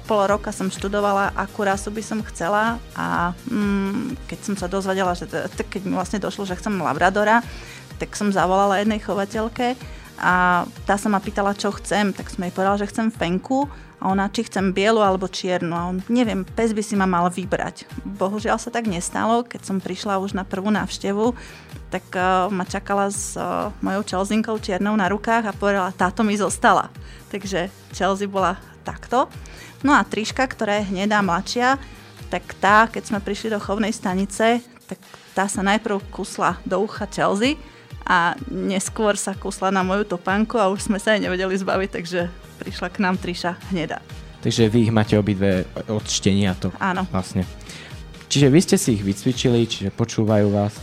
pol roka som študovala, akú rasu by som chcela a mm, keď som sa dozvedela, že t- keď mi vlastne došlo, že chcem Labradora, tak som zavolala jednej chovateľke a tá sa ma pýtala, čo chcem, tak som jej povedala, že chcem fenku a ona, či chcem bielu alebo čiernu a on, neviem, pes by si ma mal vybrať. Bohužiaľ sa tak nestalo, keď som prišla už na prvú návštevu, tak uh, ma čakala s uh, mojou Chelsinkou čiernou na rukách a povedala, táto mi zostala. Takže Chelsea bola takto. No a Triška, ktorá je hnedá mladšia, tak tá, keď sme prišli do chovnej stanice, tak tá sa najprv kusla do ucha Chelsea a neskôr sa kusla na moju topánku a už sme sa jej nevedeli zbaviť, takže prišla k nám Triša hnedá. Takže vy ich máte obidve od štenia to. Áno. Vlastne. Čiže vy ste si ich vycvičili, čiže počúvajú vás.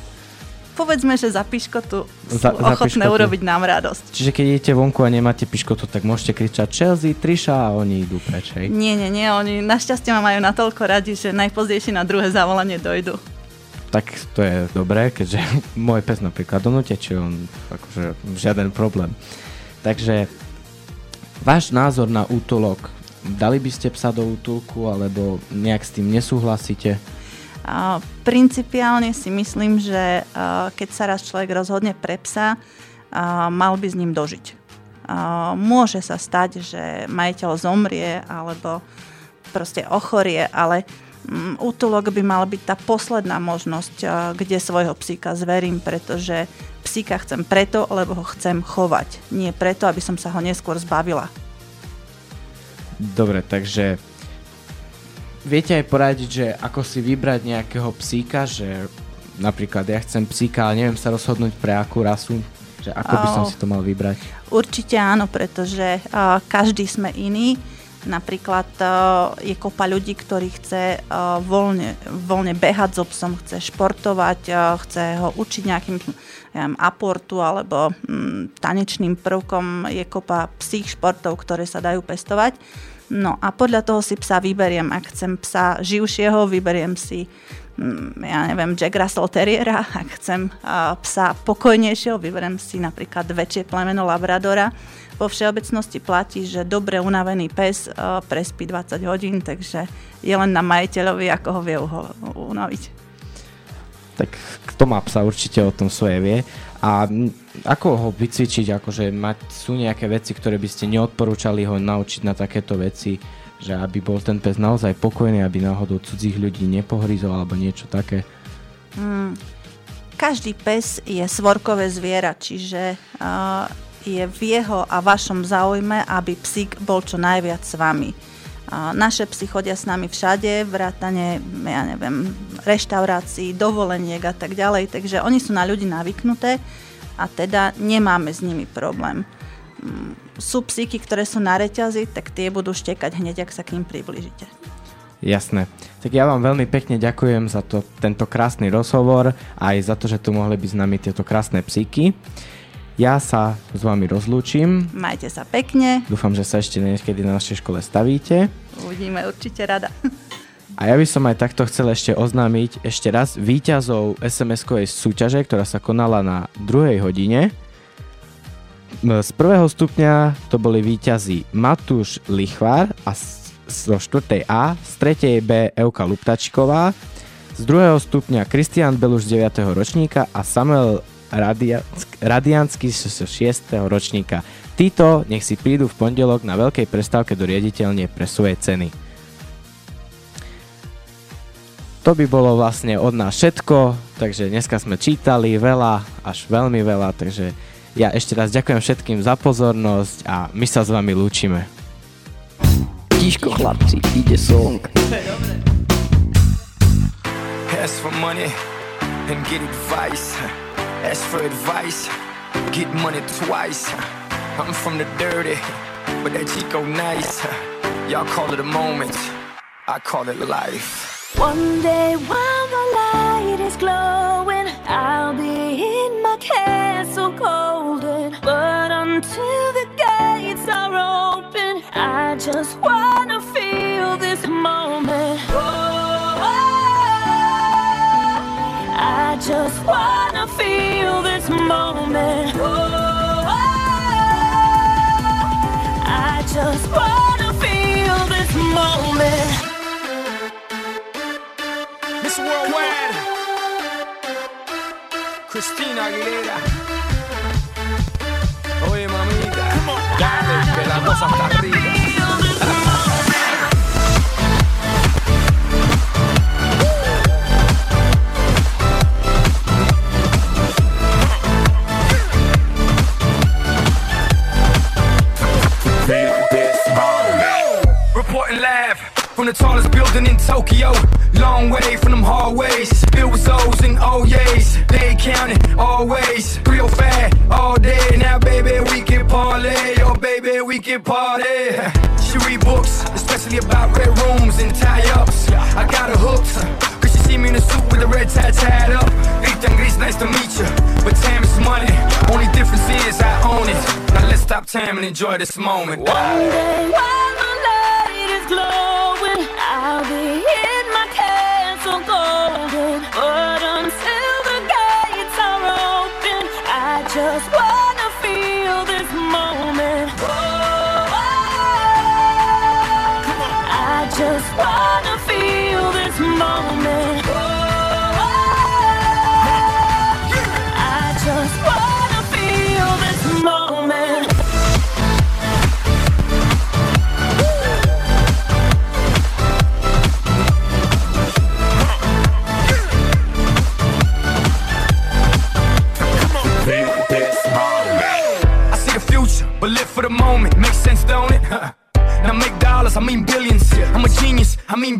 Povedzme, že za piškotu sú Za- za ochotné piškotu. urobiť nám radosť. Čiže keď idete vonku a nemáte piškotu, tak môžete kričať Chelsea, Trisha a oni idú preč, hej? Nie, nie, nie, oni našťastie ma majú natoľko radi, že najpozdejšie na druhé zavolanie dojdu. Tak to je dobré, keďže (laughs) môj pes napríklad donútečie, on akože žiaden problém. Takže váš názor na útulok, dali by ste psa do útulku, alebo nejak s tým nesúhlasíte? A principiálne si myslím, že keď sa raz človek rozhodne pre psa, mal by s ním dožiť. Môže sa stať, že majiteľ zomrie alebo proste ochorie, ale mm, útulok by mal byť tá posledná možnosť, kde svojho psíka zverím, pretože psíka chcem preto, lebo ho chcem chovať. Nie preto, aby som sa ho neskôr zbavila. Dobre, takže viete aj poradiť, že ako si vybrať nejakého psíka, že napríklad ja chcem psíka, ale neviem sa rozhodnúť pre akú rasu, že ako by som si to mal vybrať? Určite áno, pretože uh, každý sme iný. Napríklad uh, je kopa ľudí, ktorí chce uh, voľne, voľne behať so psom, chce športovať, uh, chce ho učiť nejakým ja neviem, aportu alebo mm, tanečným prvkom. Je kopa psích športov, ktoré sa dajú pestovať. No a podľa toho si psa vyberiem. Ak chcem psa živšieho, vyberiem si mm, ja neviem, Jack Russell Terriera, (laughs) ak chcem psa pokojnejšieho, vyberiem si napríklad väčšie plemeno Labradora. Vo všeobecnosti platí, že dobre unavený pes prespí 20 hodín, takže je len na majiteľovi, ako ho vie unaviť. Tak kto má psa, určite o tom svoje vie. A ako ho vycvičiť, akože mať, sú nejaké veci, ktoré by ste neodporúčali ho naučiť na takéto veci, že aby bol ten pes naozaj pokojný, aby náhodou cudzích ľudí nepohryzol alebo niečo také. Mm, každý pes je svorkové zviera, čiže uh, je v jeho a vašom záujme, aby psík bol čo najviac s vami. Uh, naše psy chodia s nami všade, vrátane, ja neviem, reštaurácií, dovoleniek a tak ďalej, takže oni sú na ľudí navyknuté a teda nemáme s nimi problém. Mm, sú psíky, ktoré sú na reťazi, tak tie budú štekať hneď, ak sa k ním priblížite. Jasné. Tak ja vám veľmi pekne ďakujem za to, tento krásny rozhovor a aj za to, že tu mohli byť s nami tieto krásne psíky. Ja sa s vami rozlúčim. Majte sa pekne, Dúfam, že sa ešte niekedy na našej škole stavíte. uvidíme určite rada. (laughs) A ja by som aj takto chcel ešte oznámiť ešte raz víťazov SMS-kovej súťaže, ktorá sa konala na druhej hodine. M- Z prvého stupňa to boli víťazi Matúš Lichvár a zo 4. A, z 3. B Euka Luptačková, z druhého stupňa Kristian Beluš z 9. ročníka a Samuel Radia- Radiansky z 6. ročníka. Títo nech si prídu v pondelok na veľkej prestávke do riaditeľne pre svoje ceny. To by bolo vlastne od nás všetko, takže dneska sme čítali veľa, až veľmi veľa, takže ja ešte raz ďakujem všetkým za pozornosť a my sa s vami lúčime. Tiško chlapci, ide song. Ask for money and get advice. Ask for advice, get money twice. I'm from the dirty, but that Chico nice. Y'all call it a moment, I call it life. One day while the light is glowing, I'll be in my castle golden. But until the gates are open, I just wanna Aguilera. Oye, mamita, dale, que la cosa está arriba. Feel this moment. Reporting live from the tallest building in Tokyo. Party. She read books, especially about red rooms and tie ups. I got her hooked. Cause she see me in a suit with a red tie tied up. Ethan Gris, nice to meet you. But time is money. Only difference is I own it. Now let's stop time and enjoy this moment. One day while the light is glowing, I'll be in my castle golden. But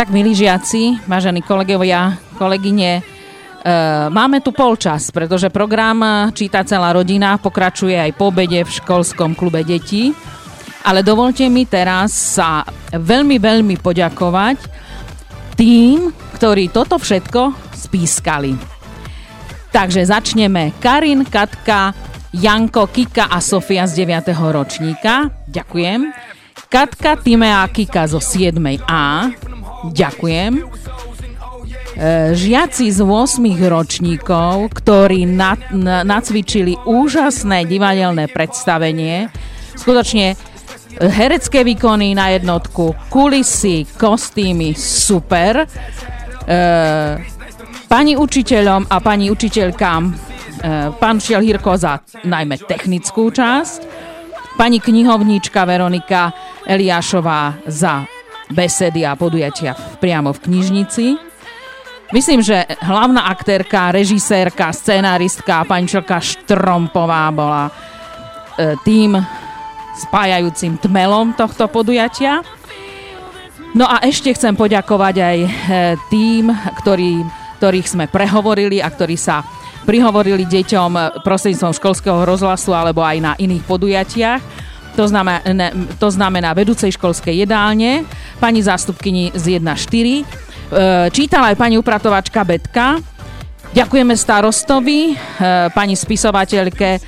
Tak, milí žiaci, vážení kolegovia, kolegyne, e, máme tu polčas, pretože program Číta celá rodina pokračuje aj po obede v školskom klube detí. Ale dovolte mi teraz sa veľmi, veľmi poďakovať tým, ktorí toto všetko spískali. Takže začneme. Karin, Katka, Janko, Kika a Sofia z 9. ročníka. Ďakujem. Katka, Timea a Kika zo 7A. Ďakujem. E, Žiaci z 8 ročníkov, ktorí na, na, nacvičili úžasné divadelné predstavenie, skutočne herecké výkony na jednotku, kulisy, kostýmy, super. E, pani učiteľom a pani učiteľkám, e, pán Šiel Hirko za najmä technickú časť, pani knihovníčka Veronika Eliášová za besedy a podujatia priamo v knižnici. Myslím, že hlavná aktérka, režisérka, scenáristka Pančelka Štrompová bola e, tým spájajúcim tmelom tohto podujatia. No a ešte chcem poďakovať aj e, tým, ktorý, ktorých sme prehovorili a ktorí sa prihovorili deťom prostredníctvom školského rozhlasu alebo aj na iných podujatiach. To znamená, to znamená vedúcej školskej jedálne, pani zástupkyni z 1.4, čítala aj pani upratovačka Betka. Ďakujeme starostovi, e, pani spisovateľke e,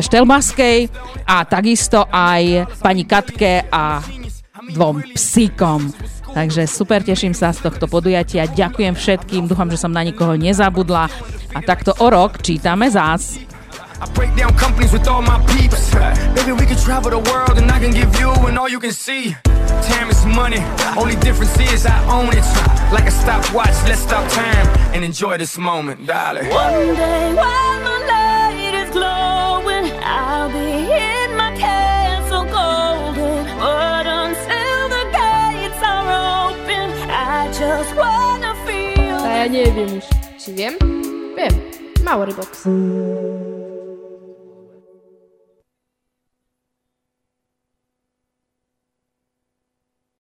Štelbaskej a takisto aj pani Katke a dvom psíkom. Takže super, teším sa z tohto podujatia. Ďakujem všetkým, dúfam, že som na nikoho nezabudla. A takto o rok čítame zás. I break down companies with all my peeps. Maybe we can travel the world and I can give you and all you can see. Time is money, only difference is I own it. Like a stopwatch, let's stop time and enjoy this moment, darling. One day while the light is glowing, I'll be in my castle golden. But until the gates are open, I just wanna feel. A ja neviem už. Či viem? Viem. Maori Box.